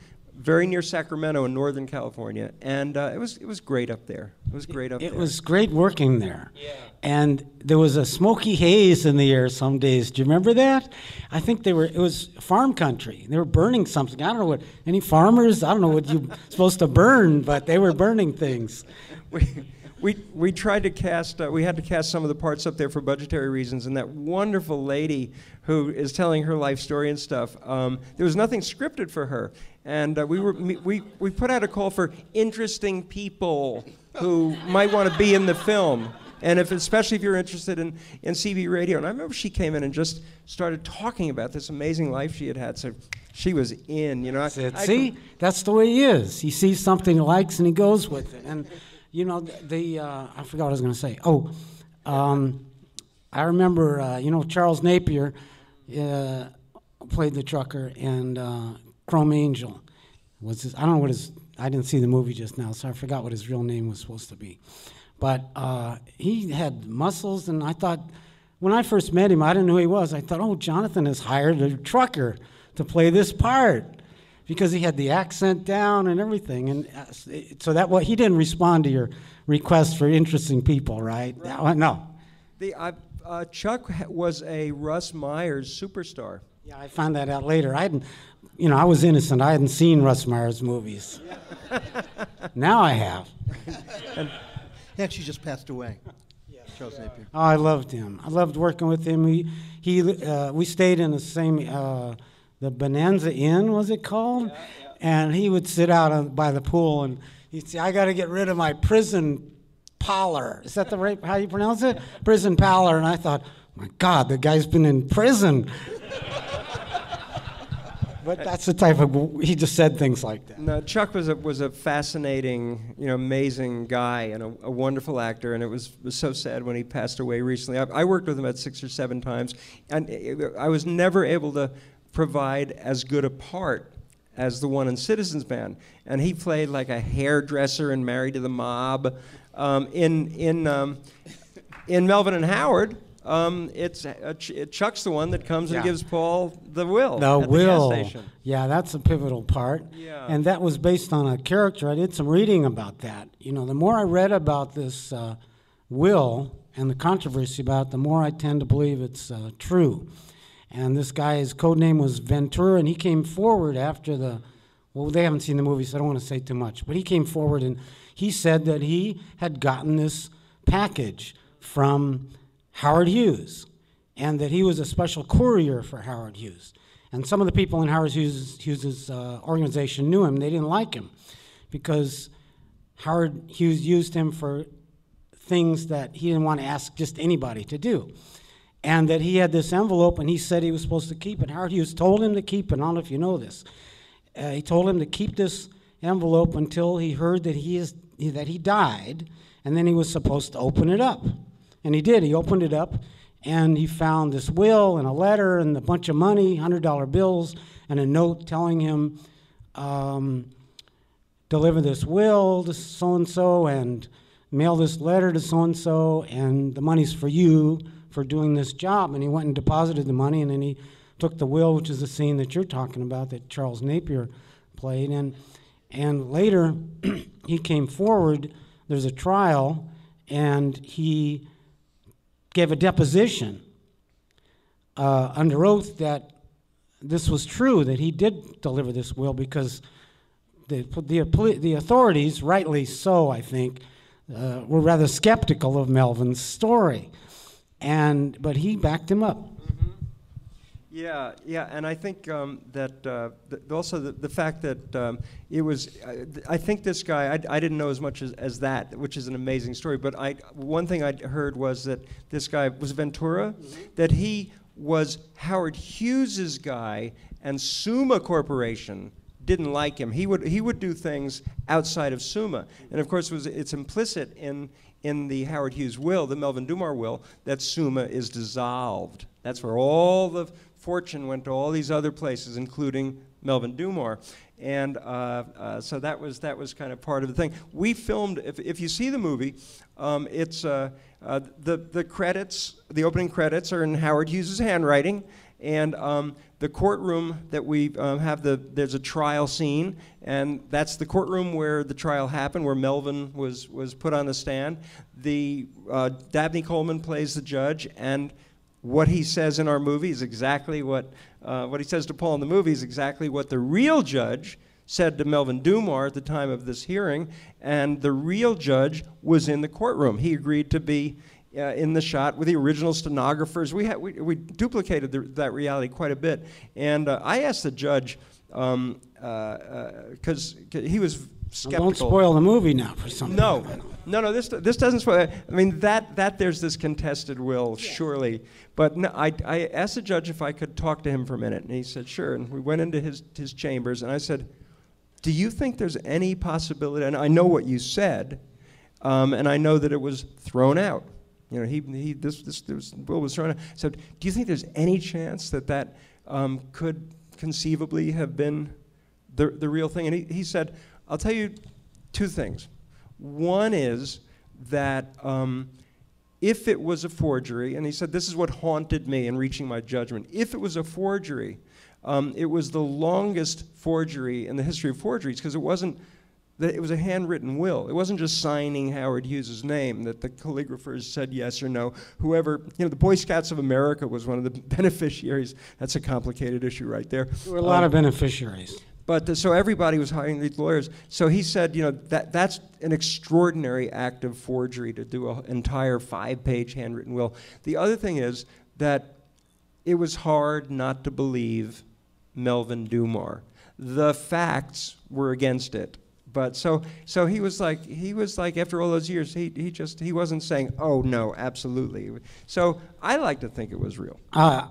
very near Sacramento in Northern California. And uh, it, was, it was great up there. It was great up It there. It was great working there. Yeah. And there was a smoky haze in the air some days. Do you remember that? I think they were. It was farm country. They were burning something. I don't know what. Any farmers? I don't know what you're supposed to burn, but they were burning things. we, we, we tried to cast, uh, we had to cast some of the parts up there for budgetary reasons, and that wonderful lady who is telling her life story and stuff, um, there was nothing scripted for her. And uh, we, were, we, we put out a call for interesting people who might want to be in the film. And if, especially if you're interested in, in CB radio. And I remember she came in and just started talking about this amazing life she had had. So she was in, you know. I- Said, I- see, that's the way he is. He sees something he likes and he goes with it. And you know, the, uh, I forgot what I was going to say. Oh, um, I remember, uh, you know, Charles Napier uh, played the trucker, and uh, Chrome Angel was his. I don't know what his. I didn't see the movie just now, so I forgot what his real name was supposed to be. But uh, he had muscles, and I thought, when I first met him, I didn't know who he was. I thought, oh, Jonathan has hired a trucker to play this part because he had the accent down and everything. And uh, s- it- so that what he didn't respond to your request for interesting people, right? That one- no. The, I, uh, Chuck was a Russ Myers superstar. Yeah, I found that out later. I hadn't, you know, I was innocent. I hadn't seen Russ Meyer's movies. now I have. He actually just passed away. Charles Napier. Oh, I loved him. I loved working with him. We he uh, we stayed in the same uh, the Bonanza Inn was it called, and he would sit out on, by the pool and he'd say, "I got to get rid of my prison pallor." Is that the right how you pronounce it? Prison pallor. And I thought, my God, the guy's been in prison. but that's the type of he just said things like that. No, Chuck was a, was a fascinating, you know, amazing guy and a, a wonderful actor, and it was, was so sad when he passed away recently. I, I worked with him about six or seven times, and uh, I was never able to provide as good a part as the one in Citizens Band, and he played like a hairdresser and Married to the Mob. Um, in in um, in Melvin and Howard, um, it's uh, Ch- Chuck's the one that comes and gives Paul the will. The will. The. Yeah, that's a pivotal part. Yeah. And that was based on a character. I did some reading about that. You know, the more I read about this uh, will and the controversy about it, the more I tend to believe it's uh, true. And this guy's code name was Ventura, and he came forward after the. Well, they haven't seen the movie, so I don't want to say too much. But he came forward and he said that he had gotten this package from Howard Hughes and that he was a special courier for Howard Hughes. And some of the people in Howard Hughes' Hughes's, uh, organization knew him. They didn't like him because Howard Hughes used him for things that he didn't want to ask just anybody to do. And that he had this envelope and he said he was supposed to keep it. Howard Hughes told him to keep it. I don't know if you know this. Uh, he told him to keep this envelope until he heard that he, is, that he died, and then he was supposed to open it up. And he did. He opened it up, and he found this will and a letter and a bunch of money, $100 bills, and a note telling him, um, deliver this will to so and so and mail this letter to so and so, and the money's for you for doing this job. And he went and deposited the money, and then he took the will, which is the scene that you're talking about that Charles Napier played. And, and later, he came forward, there's a trial, and he gave a deposition uh, under oath that this was true, that he did deliver this will because the, the, the authorities, rightly so, I think, uh, were rather skeptical of Melvin's story. And, but he backed him up. Yeah, yeah, and I think um, that uh, th- also the, the fact that um, it was, uh, th- I think this guy, I, I didn't know as much as, as that, which is an amazing story. But I, one thing I heard was that this guy was Ventura, that he was Howard Hughes's guy, and Summa Corporation didn't like him. He would he would do things outside of Summa, and of course, it was it's implicit in in the Howard Hughes will, the Melvin Dummar will, that Summa is dissolved. That's where all the fortune went to all these other places, including Melvin Dummar. And uh, uh, so that was that was kind of part of the thing. We filmed. If, if you see the movie, um, it's uh, uh, the the credits. The opening credits are in Howard Hughes's handwriting, and um, the courtroom that we um, have the there's a trial scene, and that's the courtroom where the trial happened, where Melvin was was put on the stand. The uh, Dabney Coleman plays the judge, and what he says in our movie is exactly what uh, what he says to Paul in the movie is exactly what the real judge said to Melvin Dummar at the time of this hearing, and the real judge was in the courtroom. He agreed to be uh, in the shot with the original stenographers. We, had, we, we duplicated the, that reality quite a bit. And uh, I asked the judge, because um, uh, he was Now, skeptical. don't spoil the movie now for something. No, no, no. This this doesn't spoil. I mean that that there's this contested will surely, but no, I I asked the judge if I could talk to him for a minute, and he said sure. And we went into his his chambers, and I said, "Do you think there's any possibility?" And I know what you said, um, and I know that it was thrown out. You know, he he this this, this will was thrown out. So, do you think there's any chance that that um, could conceivably have been the the real thing? And he, he said, "I'll tell you two things." One is that um, if it was a forgery, and he said this is what haunted me in reaching my judgment. If it was a forgery, um, it was the longest forgery in the history of forgeries because it wasn't. That it was a handwritten will. It wasn't just signing Howard Hughes's name that the calligraphers said yes or no. Whoever, you know, the Boy Scouts of America was one of the beneficiaries. That's a complicated issue right there. There were a lot of beneficiaries. But uh, so everybody was hiring these lawyers. So he said, you know, that that's an extraordinary act of forgery to do an entire five-page handwritten will. The other thing is that it was hard not to believe Melvin Dummar. The facts were against it. But so so he was like he was like after all those years he he just he wasn't saying oh no absolutely. So I like to think it was real. Uh,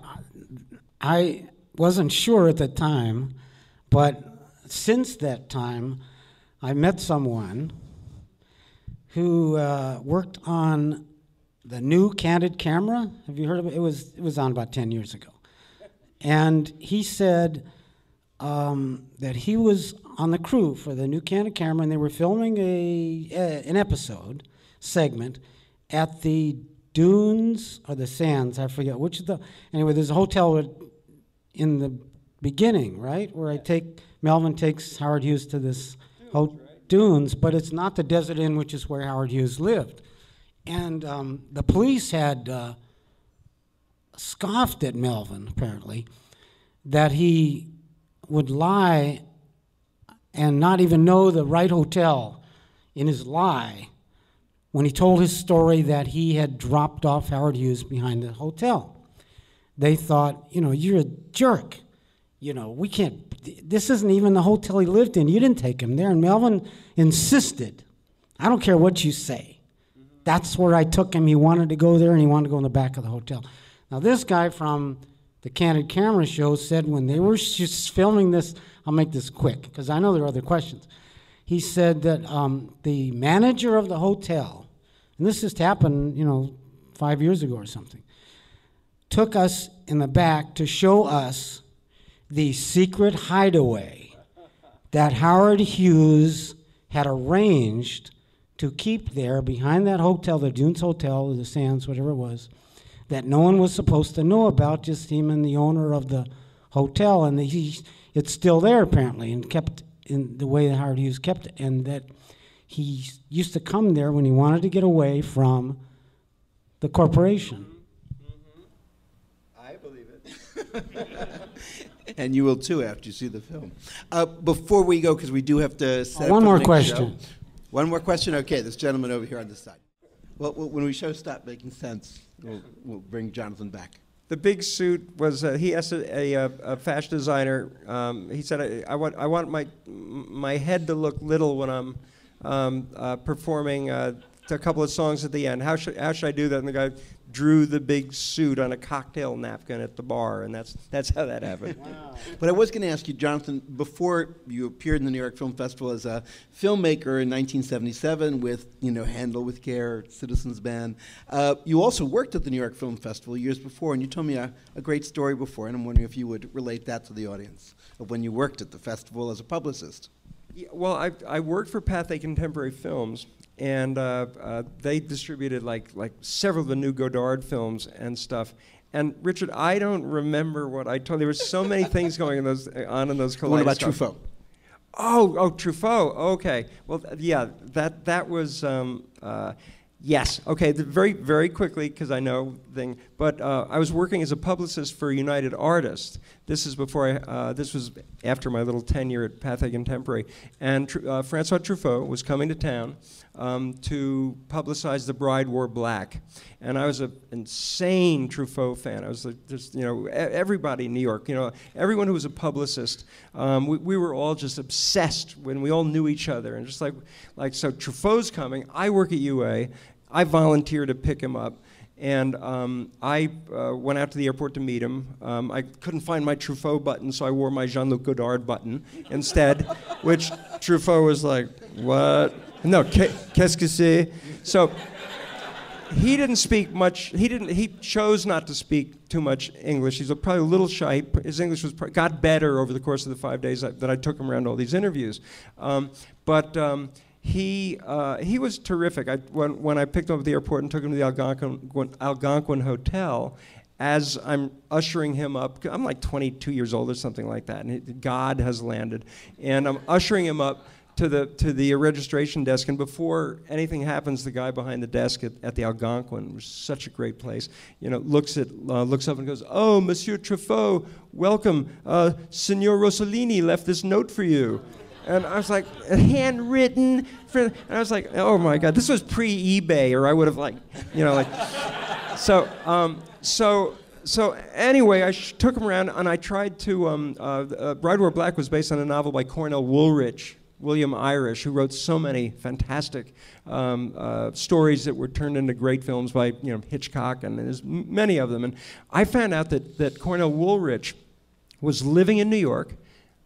I wasn't sure at the time, but since that time, I met someone who uh, worked on the new candid camera. Have you heard of it? It was it was on about ten years ago, and he said um, that he was on the crew for the new Candid Camera, and they were filming a, a an episode segment at the dunes or the sands. I forget which of the. Anyway, there's a hotel in the beginning, right, where I take Melvin takes Howard Hughes to this ho- dunes, but it's not the Desert Inn, which is where Howard Hughes lived. And um, the police had uh, scoffed at Melvin, apparently, that he would lie and not even know the right hotel in his lie when he told his story that he had dropped off Howard Hughes behind the hotel. They thought, you know, you're a jerk. You know, we can't, this isn't even the hotel he lived in. You didn't take him there. And Melvin insisted, I don't care what you say. That's where I took him. He wanted to go there and he wanted to go in the back of the hotel. Now, this guy from the Candid Camera show said when they were just filming this, I'll make this quick because I know there are other questions. He said that um, the manager of the hotel, and this just happened, you know, five years ago or something, took us in the back to show us the secret hideaway that Howard Hughes had arranged to keep there behind that hotel, the Dunes Hotel, or the Sands, whatever it was, that no one was supposed to know about, just him and the owner of the hotel. And the, he, it's still there apparently, and kept in the way that Howard Hughes kept it, and that he used to come there when he wanted to get away from the corporation. I believe it. and you will too after you see the film. Uh, before we go, because we do have to set One up more question. show. One more question. Okay, this gentleman over here on this side. Well, well, when we show stop making sense, we'll, we'll bring Jonathan back. The big suit was uh, he asked a, a, a fashion designer. Um, he said, I, I, want I want my my head to look little when I'm um, uh, performing uh, a couple of songs at the end. How should how should I do that? And the guy drew the big suit on a cocktail napkin at the bar, and that's that's how that happened. But I was going to ask you, Jonathan, before you appeared in the New York Film Festival as a filmmaker in 1977 with, you know, Handle with Care, Citizens Band, uh, you also worked at the New York Film Festival years before, and you told me a, a great story before, and I'm wondering if you would relate that to the audience of when you worked at the festival as a publicist. Yeah, well, I, I worked for Pathé Contemporary Films, and uh, uh, they distributed like like several of the new Godard films and stuff. And Richard, I don't remember what I told. You. There were so many things going in those, on in those one about. Truffaut. Oh, oh, Truffaut. Okay. Well, th- yeah, that that was um, uh, yes. Okay. The, very very quickly because I know thing. But uh, I was working as a publicist for United Artists. This is before I. Uh, this was after my little tenure at Pathé Contemporary, and uh, Francois Truffaut was coming to town um, to publicize The Bride Wore Black, and I was an insane Truffaut fan. I was like, just you know, everybody in New York, you know, everyone who was a publicist, um, we, we were all just obsessed when we all knew each other, and just like, like so, Truffaut's coming. I work at UA. I volunteer to pick him up. And um, I uh, went out to the airport to meet him. Um, I couldn't find my Truffaut button, so I wore my Jean Luc Godard button instead, which Truffaut was like, What? No, que- qu'est-ce que c'est? So he didn't speak much. He didn't. He chose not to speak too much English. He's probably a little shy. His English was got better over the course of the five days that, that I took him around all these interviews. Um, but um, he uh, he was terrific. I, when when I picked him up at the airport and took him to the Algonquin, Algonquin Hotel. As I'm ushering him up, I'm like 22 years old or something like that, and God has landed, and I'm ushering him up to the to the registration desk, and before anything happens, the guy behind the desk at, at the Algonquin, which is such a great place, you know, looks at uh, looks up and goes, "Oh, Monsieur Truffaut, welcome. Uh, Signor Rossellini left this note for you." And I was like, handwritten. For, and I was like, oh my God, this was pre-eBay, or I would have like, you know, like. So, um, so, so anyway, I sh- took him around, and I tried to. Um, uh, uh, Bride Wore Black was based on a novel by Cornell Woolrich, William Irish, who wrote so many fantastic um, uh, stories that were turned into great films by you know Hitchcock, and there's many of them. And I found out that that Cornell Woolrich was living in New York.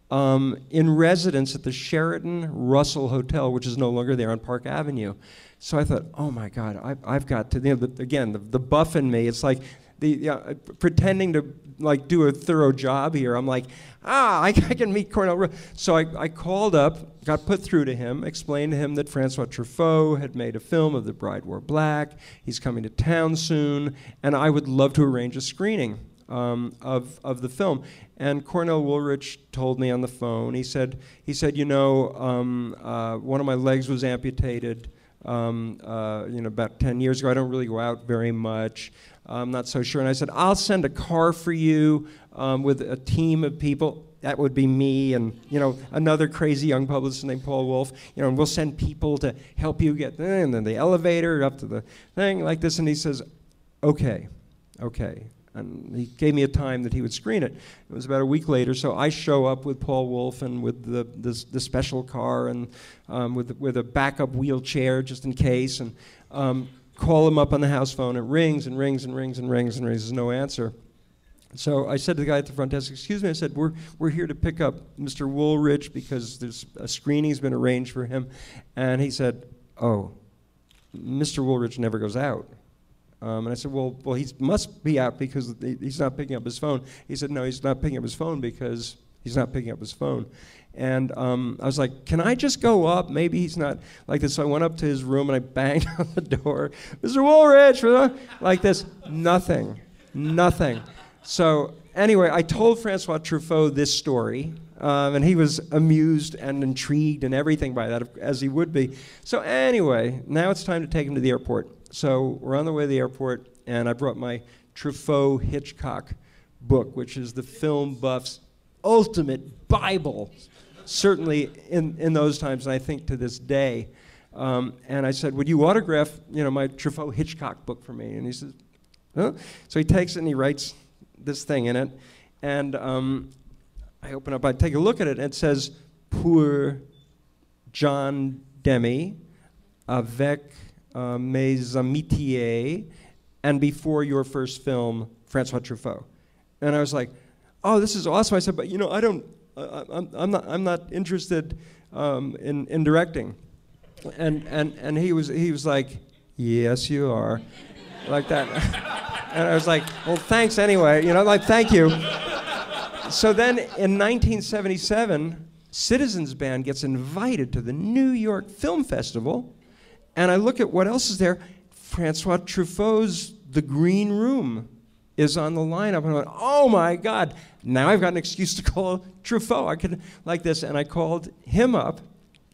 Um, in residence at the Sheraton Russell Hotel, which is no longer there on Park Avenue. So I thought, oh my God, I, I've got to, you know, the, again, the, the buff in me, it's like, the uh, pretending to like do a thorough job here. I'm like, ah, I, I can meet Cornell. So I, I called up, got put through to him, explained to him that Francois Truffaut had made a film of The Bride Wore Black. He's coming to town soon, and I would love to arrange a screening um, of, of the film. And Cornell Woolrich told me on the phone, he said, he said you know, um, uh, one of my legs was amputated. Um, uh, you know, about 10 years ago. I don't really go out very much. I'm not so sure. And I said, I'll send a car for you um, with a team of people. That would be me and, you know, another crazy young publicist named Paul Wolf. You know, and we'll send people to help you get, and then the elevator up to the thing like this. And he says, okay, okay. And he gave me a time that he would screen it. It was about a week later, so I show up with Paul Wolf and with the, the, the special car and um, with, with a backup wheelchair just in case. And um, call him up on the house phone. It rings and rings and rings and rings and rings. There's no answer. So I said to the guy at the front desk, "Excuse me," I said, "We're we're here to pick up Mr. Woolrich because there's a screening's been arranged for him," and he said, "Oh, Mr. Woolrich never goes out." Um, and I said, "Well, well, he must be out because he's not picking up his phone." He said, "No, he's not picking up his phone because he's not picking up his phone." And um, I was like, can I just go up? Maybe he's not like this. So I went up to his room and I banged on the door. Mr. Woolrich, like this. Nothing. Nothing. So anyway, I told Francois Truffaut this story. Um, and he was amused and intrigued and everything by that, as he would be. So anyway, now it's time to take him to the airport. So we're on the way to the airport, and I brought my Truffaut Hitchcock book, which is the film buff's ultimate Bible certainly in, in those times, and I think to this day. Um, and I said, Would you autograph you know, my Truffaut Hitchcock book for me? And he says, huh? So he takes it and he writes this thing in it. And um, I open up, I take a look at it, and it says, "Poor John Demme, avec uh, mes amitiés, and before your first film, Francois Truffaut. And I was like, oh, this is awesome. I said, but you know, I don't, I'm, I'm, not, I'm not interested um, in, in directing. And, and, and he, was, he was like, Yes, you are. like that. and I was like, Well, thanks anyway. You know, like, thank you. so then in 1977, Citizens Band gets invited to the New York Film Festival. And I look at what else is there Francois Truffaut's The Green Room is on the lineup. And I went, oh my God, now I've got an excuse to call Truffaut. I could like this. And I called him up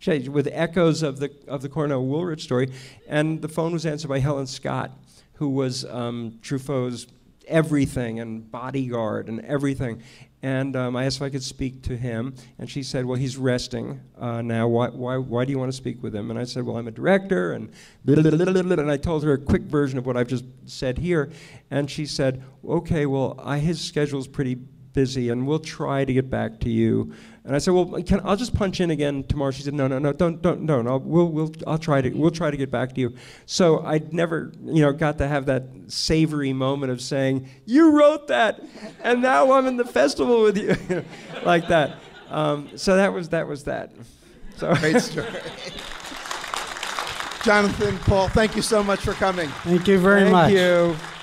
with echoes of the, of the Cornell Woolrich story. And the phone was answered by Helen Scott, who was um, Truffaut's everything and bodyguard and everything. And um, I asked if I could speak to him, and she said, "Well, he's resting uh, now. Why, why, why do you want to speak with him?" And I said, "Well, I'm a director," and and I told her a quick version of what I've just said here, and she said, "Okay, well, I, his schedule's pretty busy, and we'll try to get back to you." And I said, "Well, can, I'll just punch in again tomorrow." She said, "No, no, no, don't, don't, don't. I'll, we'll, we'll, I'll try to, we'll try to get back to you." So I never, you know, got to have that savory moment of saying, "You wrote that, and now I'm in the festival with you," like that. Um, so that was that was that. So great story. Jonathan, Paul, thank you so much for coming. Thank you very Thank much. Thank you.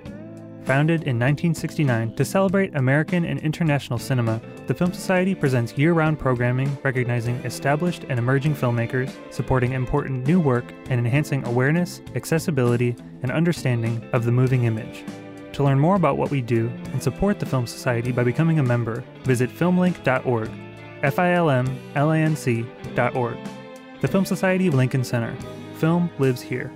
Founded in 1969 to celebrate American and international cinema, the Film Society presents year round programming recognizing established and emerging filmmakers, supporting important new work, and enhancing awareness, accessibility, and understanding of the moving image. To learn more about what we do and support the Film Society by becoming a member, visit filmlinc.org. F I L M L A N C.org. The Film Society of Lincoln Center. Film lives here.